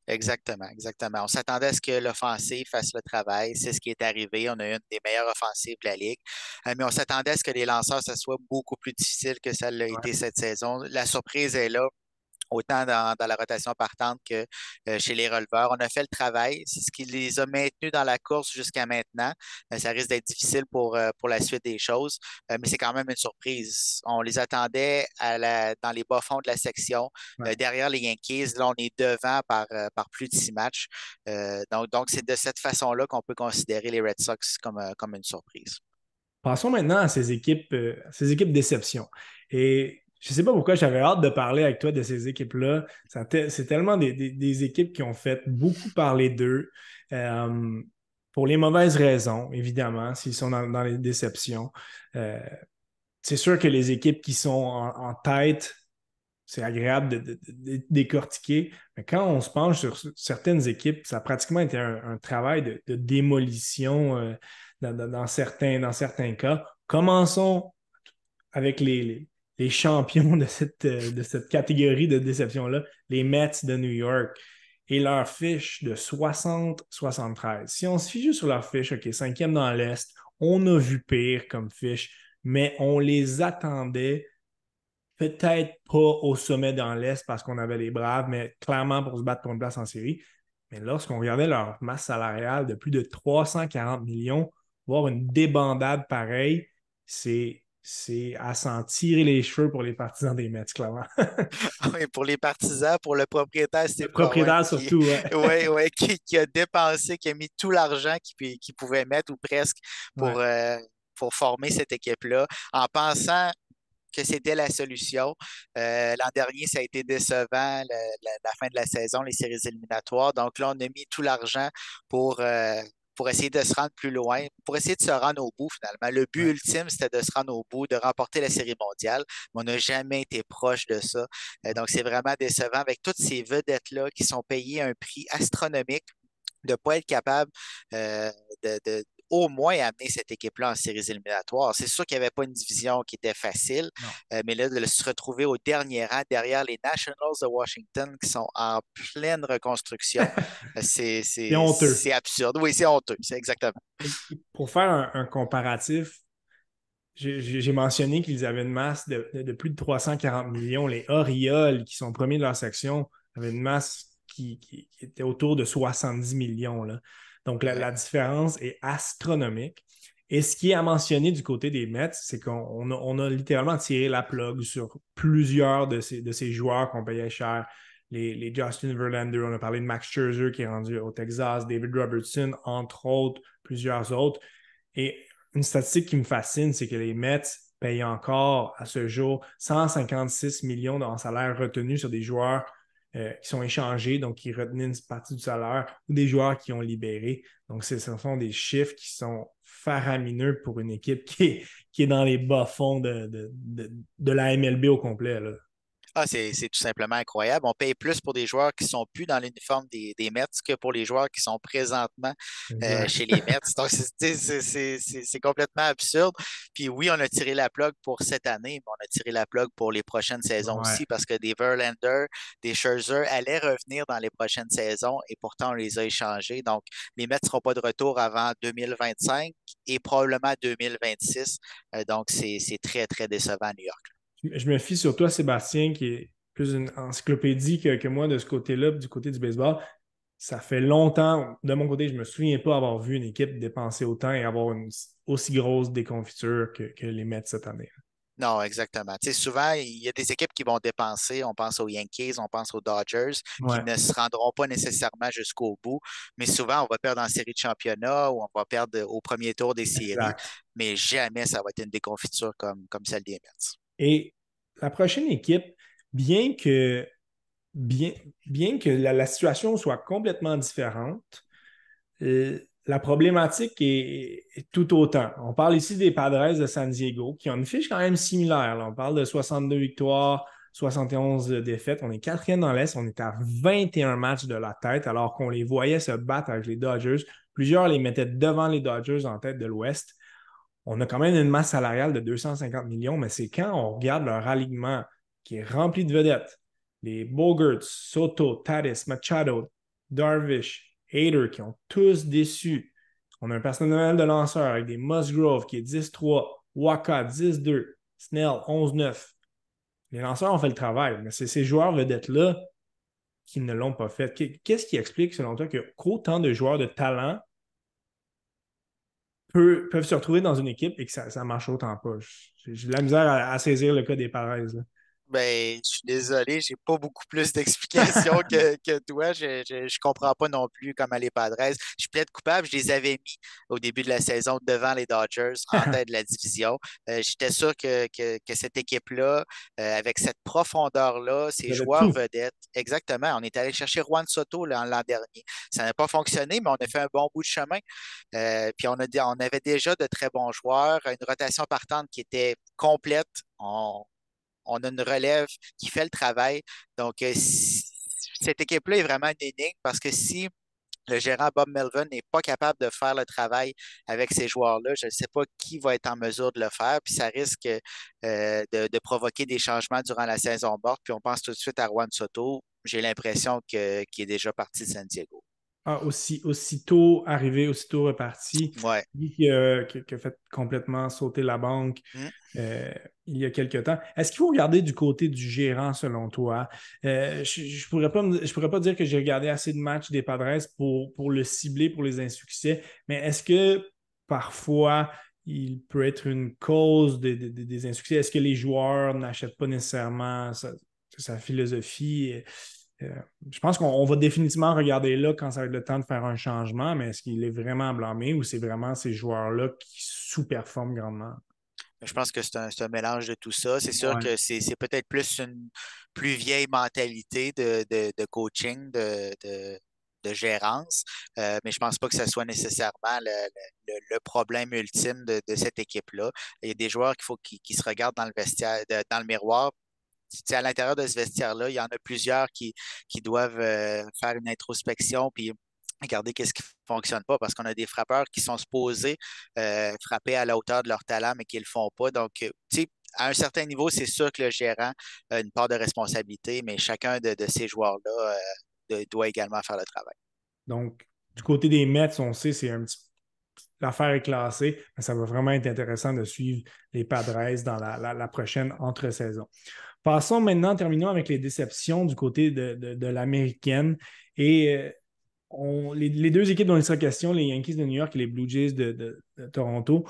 Exactement, exactement. On s'attendait à ce que l'offensive fasse le travail. C'est ce qui est arrivé. On a une des meilleures offensives de la Ligue. Euh, mais on s'attendait à ce que les lanceurs, ça soit beaucoup plus difficile que ça l'a été cette saison. La surprise est là autant dans, la rotation partante que euh, chez les releveurs. On a fait le travail. C'est ce qui les a maintenus dans la course jusqu'à maintenant. Euh, ça risque d'être difficile pour, euh, pour la suite des choses, mais c'est quand même une surprise. On les attendait dans les bas-fonds de la section. derrière les Yankees, là, on est devant par, par plus de six matchs. donc, donc c'est de cette façon-là qu'on peut considérer les Red Sox comme, comme une surprise. Passons maintenant à ces équipes, ces équipes déception. Et je sais pas pourquoi j'avais hâte de parler avec toi de ces équipes-là. C'est tellement des, équipes qui ont fait beaucoup parler d'eux. Euh, pour les mauvaises raisons, évidemment, s'ils sont dans, les déceptions. Euh, c'est sûr que les équipes qui sont en, tête, c'est agréable de, décortiquer, mais quand on se penche sur certaines équipes, ça a pratiquement été un, travail de, démolition euh, dans, certains, dans certains cas. Commençons avec les champions de cette, euh, de cette catégorie de déception-là, les Mets de New York, et leur fiche de 60-73. Si on se fie juste sur leur fiche, OK, cinquième dans l'Est, on a vu pire comme fiche, mais on les attendait peut-être pas au sommet dans l'Est parce qu'on avait les Braves, mais clairement pour se battre pour une place en série. Mais lorsqu'on regardait leur masse salariale de plus de 340 millions, voir une débandade pareille, c'est c'est à s'en tirer les cheveux pour les partisans des Mets, clairement. oui, pour les partisans, pour le propriétaire, c'est Le propriétaire surtout, oui. oui, qui, a dépensé, qui a mis tout l'argent qu'il pouvait mettre ou presque pour, euh, pour former cette équipe-là, en pensant que c'était la solution. Euh, l'an dernier, ça a été décevant, la, fin de la saison, les séries éliminatoires. Donc là, on a mis tout l'argent pour, euh, pour essayer de se rendre plus loin, pour essayer de se rendre au bout finalement. Le but ultime, c'était de se rendre au bout, de remporter la série mondiale, mais on n'a jamais été proche de ça. Euh, donc, c'est vraiment décevant avec toutes ces vedettes-là qui sont payées un prix astronomique de ne pas être capable euh, de, au moins amener cette équipe-là en séries éliminatoires. C'est sûr qu'il n'y avait pas une division qui était facile, euh, mais là, de se retrouver au dernier rang derrière les Nationals de Washington qui sont en pleine reconstruction, euh, c'est, c'est, absurde. Oui, c'est honteux, c'est exactement. Pour faire un, comparatif, j'ai mentionné qu'ils avaient une masse de, plus de 340 millions. Les Orioles, qui sont premiers de leur section, avaient une masse qui, qui était autour de 70 millions. Là. Donc, la, différence est astronomique. Et ce qui est à mentionner du côté des Mets, c'est qu'on a, littéralement tiré la plug sur plusieurs de ces, de ces joueurs qu'on payait cher. Les, Justin Verlander, on a parlé de Max Scherzer qui est rendu au Texas, David Robertson, entre autres, plusieurs autres. Et une statistique qui me fascine, c'est que les Mets payent encore à ce jour 156 millions en salaire retenu sur des joueurs euh, qui sont échangés, donc qui retenaient une partie du salaire, ou des joueurs qui ont libéré. Donc, ce sont des chiffres qui sont faramineux pour une équipe qui est, qui dans les bas-fonds de, de, la MLB au complet. Ah, c'est tout simplement incroyable. On paye plus pour des joueurs qui ne sont plus dans l'uniforme des, des, Mets que pour les joueurs qui sont présentement euh, chez les Mets. Donc, c'est complètement absurde. Puis oui, on a tiré la plug pour cette année, mais on a tiré la plug pour les prochaines saisons aussi parce que des Verlander, des Scherzer allaient revenir dans les prochaines saisons et pourtant on les a échangés. Donc, les Mets ne seront pas de retour avant 2025 et probablement 2026. Euh, donc, c'est très, très décevant à New York je me fie sur toi, Sébastien, qui est plus une encyclopédie que, moi de ce côté-là, du côté du baseball. Ça fait longtemps, de mon côté, je ne me souviens pas avoir vu une équipe dépenser autant et avoir une aussi grosse déconfiture que, les Mets cette année. Non, exactement. Tu sais, souvent, il y a des équipes qui vont dépenser. On pense aux Yankees, on pense aux Dodgers, qui ne se rendront pas nécessairement jusqu'au bout. Mais souvent, on va perdre en série de championnat ou on va perdre au premier tour des séries. Mais jamais ça va être une déconfiture comme, comme celle des Mets. Et la prochaine équipe, bien que, la, situation soit complètement différente, euh, la problématique est, tout autant. On parle ici des Padres de San Diego qui ont une fiche quand même similaire. On parle de 62 victoires, 71 défaites. On est quatrième dans l'Est. On est à 21 matchs de la tête alors qu'on les voyait se battre avec les Dodgers. Plusieurs les mettaient devant les Dodgers en tête de l'Ouest. On a quand même une masse salariale de 250 millions, mais c'est quand on regarde leur alignement qui est rempli de vedettes. Les Bogarts, Soto, Tatis, Machado, Darvish, Hater qui ont tous déçu. On a un personnel de lanceur avec des Musgrove qui est 10-3, Waka 10-2, Snell 11-9. Les lanceurs ont fait le travail, mais c'est ces joueurs vedettes-là qui ne l'ont pas fait. Qu'est-ce qui explique, selon toi, qu'autant de joueurs de talent peuvent, se retrouver dans une équipe et que ça, marche autant pas? J'ai de la misère à, saisir le cas des Perez. Ben, je suis désolé, j'ai pas beaucoup plus d'explications que, que, toi. Je, je, comprends pas non plus comment les Padres. Je suis peut-être coupable, je les avais mis au début de la saison devant les Dodgers en tête de la division. Euh, j'étais sûr que, que, que cette équipe-là, euh, avec cette profondeur-là, ces joueurs vedettes, exactement. On est allé chercher Juan Soto l'an dernier. Ça n'a pas fonctionné, mais on a fait un bon bout de chemin. Euh, puis on, a, on avait déjà de très bons joueurs, une rotation partante qui était complète. On, on a une relève qui fait le travail. Donc, euh, cette équipe-là est vraiment une énigme parce que si le gérant Bob Melvin n'est pas capable de faire le travail avec ces joueurs-là. Je ne sais pas qui va être en mesure de le faire, puis ça risque euh, de, provoquer des changements durant la saison morte. Puis on pense tout de suite à Juan Soto. J'ai l'impression qu'il est déjà parti de San Diego. Ah, aussi, aussitôt arrivé, aussitôt reparti. Ouais. Qui, a fait complètement sauter la banque mmh. euh, il y a quelque temps. Est-ce qu'il faut regarder du côté du gérant selon toi? Euh, je ne pourrais, pas, je pourrais pas dire que j'ai regardé assez de matchs des Padres pour, pour le cibler pour les insuccès, mais est-ce que parfois il peut être une cause des insuccès? Est-ce que les joueurs n'achètent pas nécessairement sa philosophie? Euh, je pense qu'on va définitivement regarder là quand ça va être le temps de faire un changement, mais est-ce qu'il est vraiment blâmé ou c'est vraiment ces joueurs-là qui sous-performent grandement? Je pense que c'est un, mélange de tout ça. C'est sûr que c'est peut-être plus une plus vieille mentalité de, coaching, de, gérance, euh, mais je ne pense pas que ce soit nécessairement le, problème ultime de, cette équipe-là. Il y a des joueurs qu'il faut qu'ils se regardent dans le vestiaire, dans le miroir à l'intérieur de ce vestiaire-là, il y en a plusieurs qui, qui doivent euh, faire une introspection puis regarder qu'est-ce qui ne fonctionne pas parce qu'on a des frappeurs qui sont supposés euh, frapper à la hauteur de leur talent, mais qui ne le font pas. Donc, euh, à un certain niveau, c'est sûr que le gérant a une part de responsabilité, mais chacun de, ces joueurs-là doit également faire le travail. Donc, du côté des Mets, on sait, c'est un l'affaire est classée, mais ça va vraiment être intéressant de suivre les Padres dans la, la prochaine entre-saison. Passons maintenant, terminons avec les déceptions du côté de, l'américaine. Et euh, les, deux équipes dont il sera question, les Yankees de New York et les Blue Jays de, Toronto,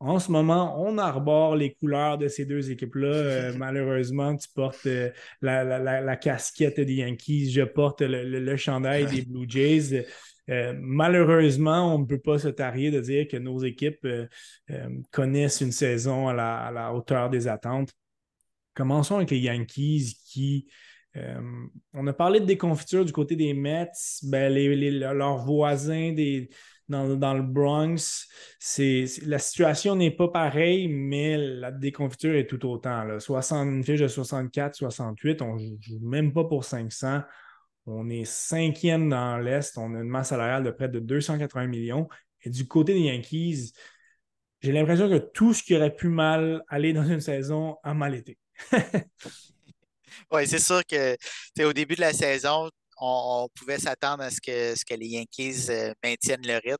en ce moment, on arbore les couleurs de ces deux équipes-là. Euh, malheureusement, tu portes euh, la, casquette des Yankees, je porte le, chandail des Blue Jays. malheureusement, on ne peut pas se tarier de dire que nos équipes connaissent une saison à la, hauteur des attentes. Commençons avec les Yankees qui. Euh, on a parlé de déconfiture du côté des Mets. Ben, leurs voisins des, dans, le Bronx, la situation n'est pas pareille, mais la déconfiture est tout autant. Là. 60, une fiche de 64, 68, on ne joue même pas pour 500. On est cinquième dans l'Est. On a une masse salariale de près de 280 millions. Et du côté des Yankees, j'ai l'impression que tout ce qui aurait pu mal aller dans une saison a mal été. oui, c'est sûr que au début de la saison, on, pouvait s'attendre à ce que, les Yankees euh, maintiennent le rythme,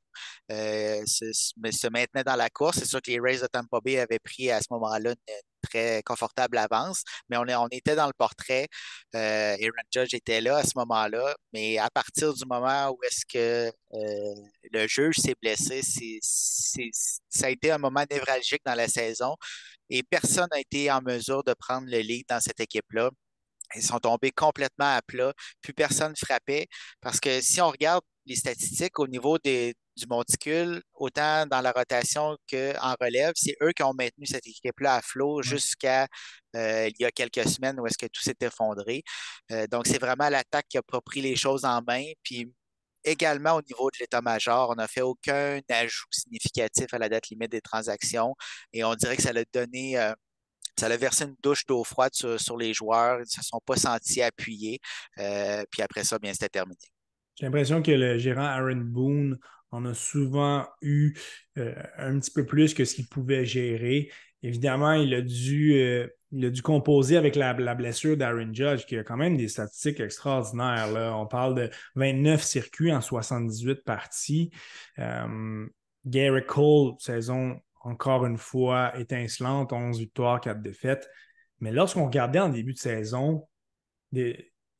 euh, se, se, maintenaient dans la course. C'est sûr que les Rays de Tampa Bay avaient pris à ce moment-là une, très confortable avance, mais on, était dans le portrait. Euh, Aaron Judge était là à ce moment-là, mais à partir du moment où est-ce que le juge s'est blessé, ça a été un moment névralgique dans la saison et personne n'a été en mesure de prendre le lead dans cette équipe-là. Ils sont tombés complètement à plat. Plus personne frappait. Parce que si on regarde les statistiques au niveau du monticule, autant dans la rotation qu'en relève, c'est eux qui ont maintenu cette équipe-là à flot jusqu'à euh, il y a quelques semaines où est-ce que tout s'est effondré. Euh, donc, c'est vraiment l'attaque qui a pas pris les choses en main. Puis également au niveau de l'état-major, on n'a fait aucun ajout significatif à la date limite des transactions et on dirait que ça a donné euh, ça a versé une douche d'eau froide sur, les joueurs. Ils ne se sont pas sentis appuyés. Euh, puis après ça, bien, c'était terminé. J'ai l'impression que le gérant Aaron Boone en a souvent eu euh, un petit peu plus que ce qu'il pouvait gérer. Évidemment, il a dû, euh, il a dû composer avec la, blessure d'Aaron Judge, qui a quand même des statistiques extraordinaires. On parle de 29 circuits en 78 parties. Gary Cole, saison encore une fois étincelante, 11 victoires, 4 défaites. Mais lorsqu'on regardait en début de saison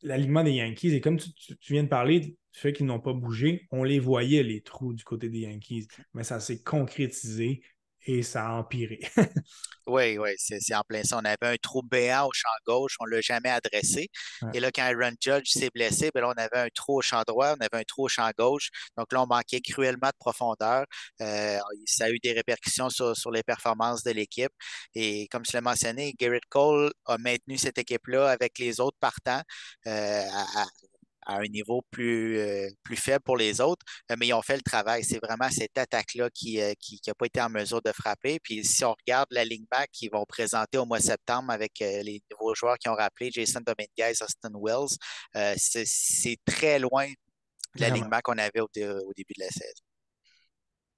l'alignement des Yankees, et comme tu, viens de parler du fait qu'ils n'ont pas bougé, on les voyait, les trous du côté des Yankees. Mais ça s'est concrétisé et ça a empiré. oui, oui, c'est en plein ça. On avait un trou béant au champ gauche, on ne l'a jamais adressé. Et là, quand Aaron Judge s'est blessé, ben on avait un trou au champ droit, on avait un trou au champ gauche. Donc là, on manquait cruellement de profondeur. Euh, ça a eu des répercussions sur, les performances de l'équipe. Et comme je l'ai mentionné, Garrett Cole a maintenu cette équipe-là avec les autres partants euh, à, à un niveau plus, euh, plus faible pour les autres, euh, mais ils ont fait le travail. C'est vraiment cette attaque-là qui n'a euh, qui, pas été en mesure de frapper. Puis si on regarde la ligne back qu'ils vont présenter au mois de septembre avec les nouveaux joueurs qui ont rappelé, Jason Dominguez, Austin Wells, c'est très loin de la ligne back qu'on avait au, début de la saison.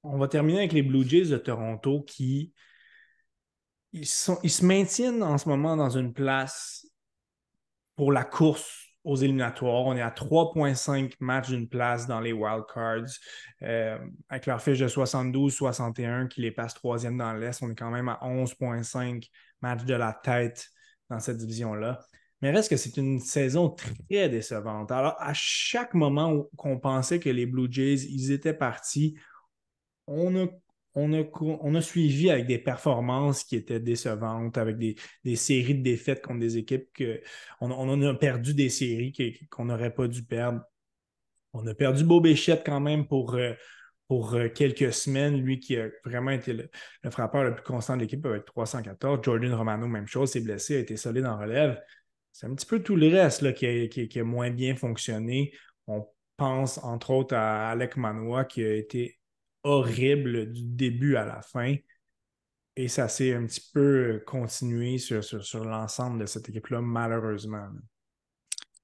On va terminer avec les Blue Jays de Toronto qui ils, sont, ils se maintiennent en ce moment dans une place pour la course aux éliminatoires. On est à 3,5 matchs d'une place dans les wildcards. Euh, avec leur fiche de 72-61 qui les passe troisième dans l'Est, on est quand même à 11,5 matchs de la tête dans cette division-là. Mais reste que c'est une saison très décevante. Alors, à chaque moment qu'on pensait que les Blue Jays, ils étaient partis, on a on a, suivi avec des performances qui étaient décevantes, avec des, séries de défaites contre des équipes que on, a perdu des séries qu'on n'aurait pas dû perdre. On a perdu Beau Béchette quand même pour, euh, euh, quelques semaines, lui qui a vraiment été le, frappeur le plus constant de l'équipe avec 314. Jordan Romano, même chose, s'est blessé, a été solide en relève. C'est un petit peu tout le reste qui, a, qui, a moins bien fonctionné. On pense entre autres à Alec Manoa qui a été horrible du début à la fin. Et ça s'est un petit peu continué sur, sur, l'ensemble de cette équipe-là, malheureusement.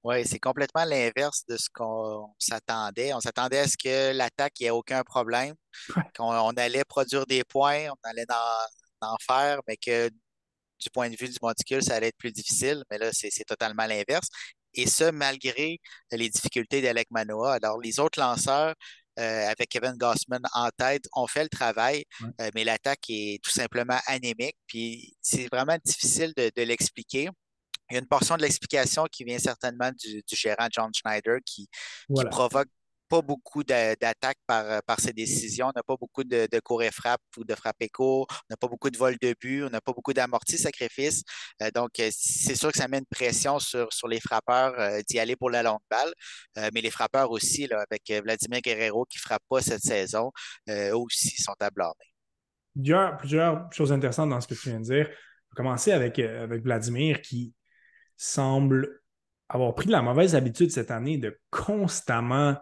Oui, c'est complètement l'inverse de ce qu'on s'attendait. On s'attendait à ce que l'attaque, ait aucun problème, qu'on allait produire des points, on allait en, faire, mais que du point de vue du monticule, ça allait être plus difficile. Mais là, c'est totalement l'inverse. Et ce, malgré les difficultés d'Alec Manoa. Alors, les autres lanceurs, euh, avec Kevin Gossman en tête, on fait le travail, euh, mais l'attaque est tout simplement anémique. Puis c'est vraiment difficile de, l'expliquer. Il y a une portion de l'explication qui vient certainement du, gérant John Schneider qui, qui provoque pas beaucoup d'attaques par, euh, par ses décisions. On n'a pas beaucoup de, de cours et frappe ou de frappe écho. On n'a pas beaucoup de vol de but. On n'a pas beaucoup d'amortis sacrifices. Euh, donc, euh, c'est sûr que ça met une pression sur, sur les frappeurs d'y aller pour la longue balle. mais les frappeurs aussi, là, avec Vladimir Guerrero qui ne frappe pas cette saison, aussi sont à blâmer. Plusieurs, plusieurs choses intéressantes dans ce que tu viens de dire. On va commencer avec, avec Vladimir qui semble avoir pris la mauvaise habitude cette année de constamment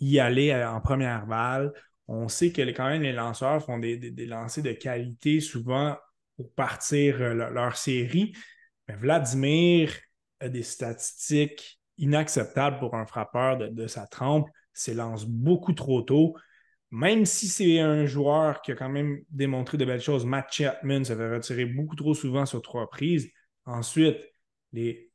y aller euh, en première balle. On sait que quand même les lanceurs font des, lancers de qualité souvent pour partir euh, leur, série. Mais Vladimir a des statistiques inacceptables pour un frappeur de, sa trempe. S'élance beaucoup trop tôt. Même si c'est un joueur qui a quand même démontré de belles choses, Matt Chapman se fait retirer beaucoup trop souvent sur trois prises. Ensuite, les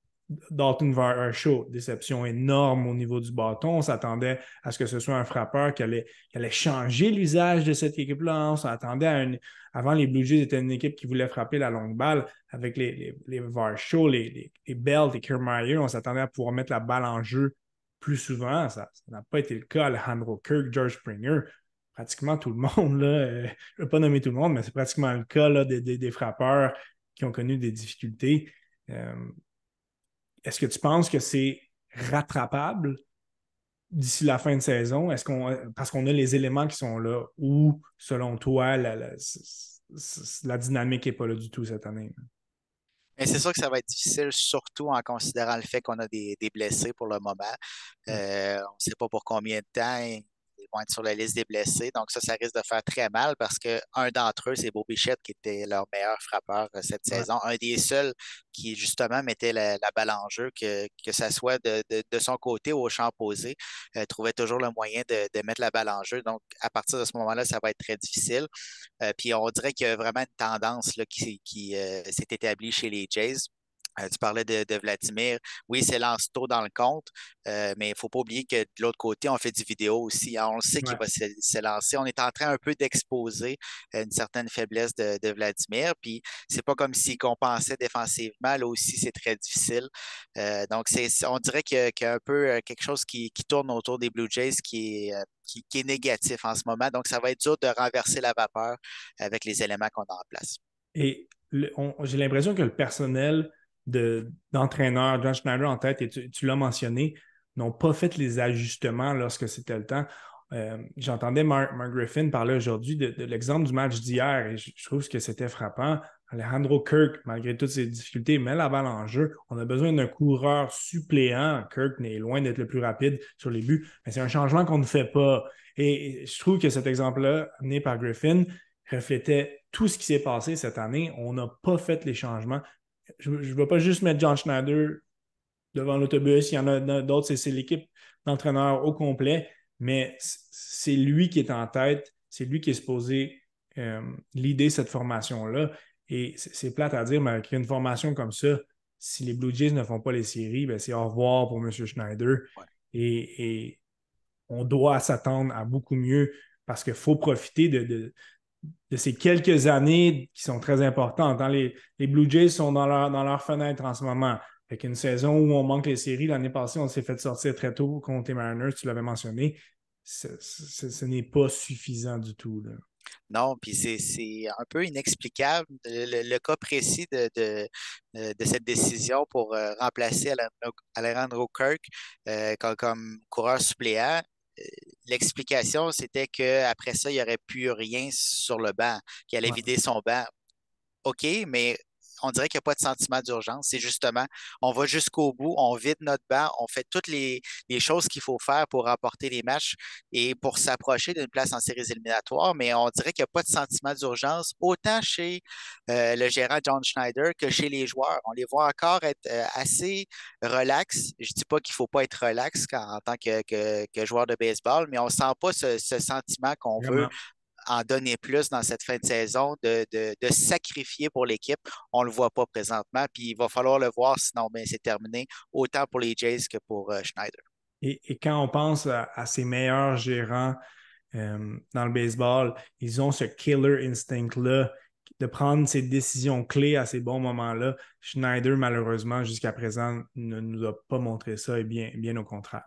Dalton Varsho, déception énorme au niveau du bâton. On s'attendait à ce que ce soit un frappeur qui allait, changer l'usage de cette équipe-là. On s'attendait à une. Avant, les Blue Jays étaient une équipe qui voulait frapper la longue balle avec les, les, les Varsho, les, les, les Kiermaier. On s'attendait à pouvoir mettre la balle en jeu plus souvent. Ça n'a pas été le cas. Alejandro Kirk, George Springer, pratiquement tout le monde. Euh, je ne vais pas nommer tout le monde, mais c'est pratiquement le cas là, des, frappeurs qui ont connu des difficultés. Euh, est-ce que tu penses que c'est rattrapable d'ici la fin de saison? Est-ce qu'on parce qu'on a les éléments qui sont là ou selon toi la, dynamique n'est pas là du tout cette année? c'est sûr que ça va être difficile, surtout en considérant le fait qu'on a des, blessés pour le moment. Euh, on ne sait pas pour combien de temps vont être sur la liste des blessés. Donc, ça, ça risque de faire très mal parce qu'un d'entre eux, c'est Beau Bichette, qui était leur meilleur frappeur euh, cette saison. Un des seuls qui, justement, mettait la, balle en jeu, que, que ça soit de, son côté ou au champ posé, euh, trouvait toujours le moyen de, mettre la balle en jeu. Donc, à partir de ce moment-là, ça va être très difficile. Euh, puis, on dirait qu'il y a vraiment une tendance là, qui, qui s'est établie chez les Jays euh, tu parlais de, Vladimir. Oui, c'est lance tôt dans le compte, euh, mais il ne faut pas oublier que de l'autre côté, on fait du vidéo aussi. Hein. on sait qu'il va s'élancer. On est en train un peu d'exposer euh, une certaine faiblesse de, Vladimir. Puis c'est pas comme s'il compensait défensivement. Là aussi, c'est très difficile. donc, on dirait qu'il y, a un peu quelque chose qui, tourne autour des Blue Jays qui est, qui, est négatif en ce moment. Donc, ça va être dur de renverser la vapeur avec les éléments qu'on a en place. Et j'ai l'impression que le personnel d'entraîneurs, John Schneider en tête, et tu, l'as mentionné, n'ont pas fait les ajustements lorsque c'était le temps. Euh, j'entendais Mark, Griffin parler aujourd'hui de, l'exemple du match d'hier et je, trouve que c'était frappant. Alejandro Kirk, malgré toutes ses difficultés, met la balle en jeu. On a besoin d'un coureur suppléant. Kirk n'est loin d'être le plus rapide sur les buts, mais c'est un changement qu'on ne fait pas. Et je trouve que cet exemple-là, amené par Griffin, reflétait tout ce qui s'est passé cette année. On n'a pas fait les changements je ne vais pas juste mettre John Schneider devant l'autobus. Il y en a d'autres, c'est l'équipe d'entraîneurs au complet, mais c'est lui qui est en tête, c'est lui qui est supposé euh, l'idée cette formation-là. Et c'est plate à dire, mais avec une formation comme ça, si les Blue Jays ne font pas les séries, ben c'est au revoir pour M. Schneider. Et, on doit s'attendre à beaucoup mieux parce qu'il faut profiter de, de ces quelques années qui sont très importantes. Les, les, Blue Jays sont dans leur, fenêtre en ce moment. Avec une saison où on manque les séries, l'année passée, on s'est fait sortir très tôt contre les Mariners, tu l'avais mentionné. Ce n'est pas suffisant du tout. Non, puis c'est un peu inexplicable. Le, cas précis de, de, cette décision pour euh, remplacer Alejandro Kirk euh, comme, coureur suppléant, l'explication, c'était qu'après ça, il n'y aurait plus rien sur le banc, qu'il allait vider son banc. OK, mais on dirait qu'il n'y a pas de sentiment d'urgence. C'est justement, on va jusqu'au bout, on vide notre banc, on fait toutes les, choses qu'il faut faire pour remporter les matchs et pour s'approcher d'une place en séries éliminatoires, mais on dirait qu'il n'y a pas de sentiment d'urgence, autant chez euh, le gérant John Schneider que chez les joueurs. On les voit encore être euh, assez relax. Je ne dis pas qu'il ne faut pas être relax en tant que, joueur de baseball, mais on ne sent pas ce, sentiment qu'on veut en donner plus dans cette fin de saison, de, sacrifier pour l'équipe. On ne le voit pas présentement, puis il va falloir le voir, sinon ben, c'est terminé, autant pour les Jays que pour euh, Schneider. Et, quand on pense à, ces meilleurs gérants euh, dans le baseball, ils ont ce killer instinct-là de prendre ces décisions clés à ces bons moments-là. Schneider, malheureusement, jusqu'à présent, ne nous a pas montré ça et bien, bien au contraire.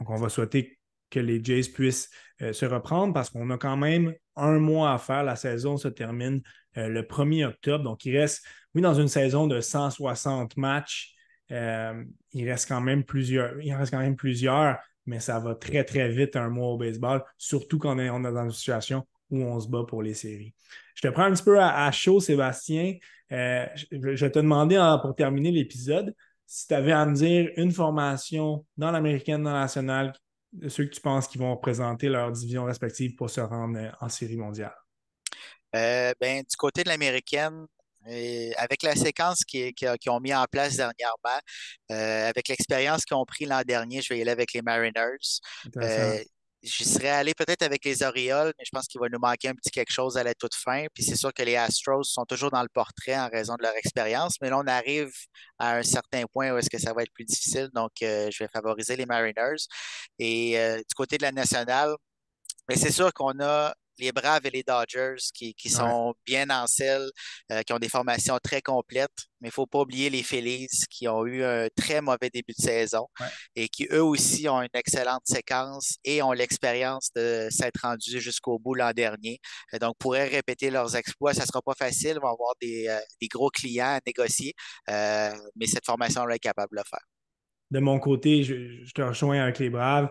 Donc, on va souhaiter que les Jays puissent euh, se reprendre parce qu'on a quand même un mois à faire. La saison se termine euh, le 1er octobre. Donc, il reste, oui, dans une saison de 160 matchs, euh, il reste quand même plusieurs, il mais ça va très, très vite un mois au baseball, surtout quand on est, dans une situation où on se bat pour les séries. Je te prends un petit peu à, chaud, Sébastien. je, te demandais pour terminer l'épisode si tu avais à me dire une formation dans l'américaine, dans la nationale ceux que tu penses qui vont représenter leur division respective pour se rendre euh, en série mondiale? Euh, ben, du côté de l'américaine, euh, avec la séquence qu'ils qui, ont mis en place dernièrement, avec l'expérience qu'ils ont pris l'an dernier, je vais y aller avec les Mariners. J'y serais allé peut-être avec les Orioles, mais je pense qu'il va nous manquer un petit quelque chose à la toute fin. Puis c'est sûr que les Astros sont toujours dans le portrait en raison de leur expérience, mais là, on arrive à un certain point où est-ce que ça va être plus difficile. Donc, euh, je vais favoriser les Mariners. Et euh, du côté de la nationale, mais c'est sûr qu'on a les Braves et les Dodgers qui, sont bien en selle, euh, qui ont des formations très complètes. Mais il ne faut pas oublier les Phillies qui ont eu un très mauvais début de saison et qui eux aussi ont une excellente séquence et ont l'expérience de s'être rendus jusqu'au bout l'an dernier. Euh, donc, pourraient répéter leurs exploits. Ça ne sera pas facile. Ils vont avoir des, euh, gros clients à négocier, mais cette formation-là est capable de le faire. De mon côté, je, je te rejoins avec les Braves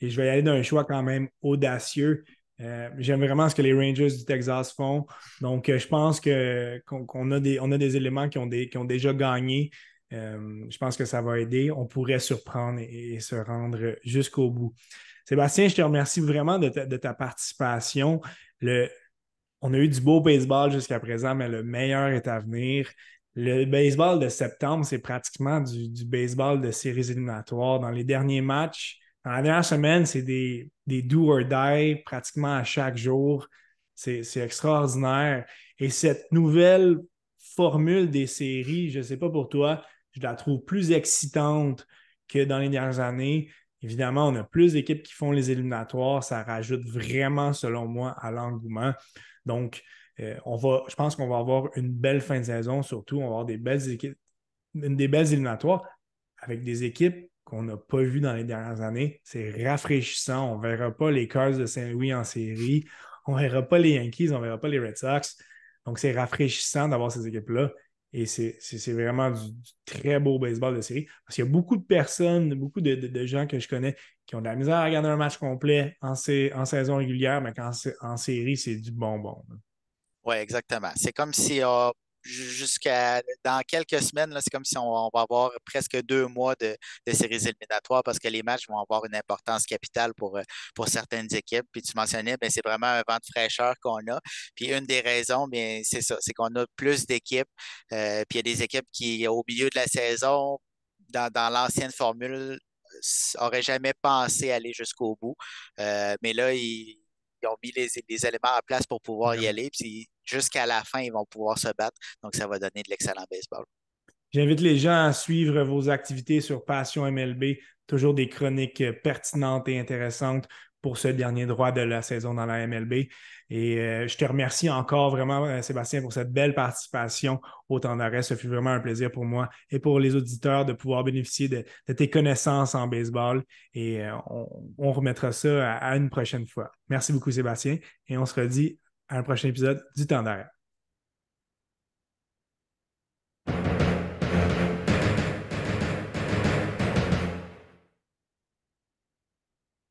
et je vais y aller d'un choix quand même audacieux. Euh, j'aime vraiment ce que les Rangers du Texas font. Donc, euh, je pense qu'on a, des, a des éléments qui ont, qui ont déjà gagné. Euh, je pense que ça va aider. On pourrait surprendre et, se rendre jusqu'au bout. Sébastien, je te remercie vraiment de ta, participation. on a eu du beau baseball jusqu'à présent, mais le meilleur est à venir. Le baseball de septembre, c'est pratiquement du, du, baseball de séries éliminatoires. Dans les derniers matchs, dans la dernière semaine, c'est des, do or die pratiquement à chaque jour. C'est extraordinaire. Et cette nouvelle formule des séries, je ne sais pas pour toi, je la trouve plus excitante que dans les dernières années. Évidemment, on a plus d'équipes qui font les éliminatoires. Ça rajoute vraiment, selon moi, à l'engouement. Donc, euh, on va, je pense qu'on va avoir une belle fin de saison, surtout. On va avoir des belles équipes, des belles éliminatoires avec des équipes qu'on n'a pas vu dans les dernières années. C'est rafraîchissant. On ne verra pas les Cars de Saint-Louis en série. On ne verra pas les Yankees, on ne verra pas les Red Sox. Donc, c'est rafraîchissant d'avoir ces équipes-là. Et c'est vraiment du, très beau baseball de série. Parce qu'il y a beaucoup de personnes, beaucoup de, gens que je connais qui ont de la misère à regarder un match complet en, saison régulière, mais quand en série, c'est du bonbon. Oui, exactement. C'est comme si jusqu'à dans quelques semaines, c'est comme si on, va avoir presque deux mois de, séries éliminatoires parce que les matchs vont avoir une importance capitale pour, euh, pour certaines équipes. Puis tu mentionnais, ben, c'est vraiment un vent de fraîcheur qu'on a. Puis une des raisons, bien, c'est ça, c'est qu'on a plus d'équipes. Euh, puis il y a des équipes qui, au milieu de la saison, dans, l'ancienne formule, n'auraient jamais pensé aller jusqu'au bout. Euh, mais là, ils, ont mis les, éléments en place pour pouvoir y aller. Puis jusqu'à la fin, ils vont pouvoir se battre. Donc, ça va donner de l'excellent baseball. J'invite les gens à suivre vos activités sur Passion MLB. Toujours des chroniques pertinentes et intéressantes pour ce dernier droit de la saison dans la MLB. Et euh, je te remercie encore vraiment, euh, Sébastien, pour cette belle participation au temps d'arrêt. Ce fut vraiment un plaisir pour moi et pour les auditeurs de pouvoir bénéficier de, tes connaissances en baseball. Et euh, on, remettra ça à une prochaine fois. Merci beaucoup, Sébastien. Et on se redit à un prochain épisode du temps d'arrêt.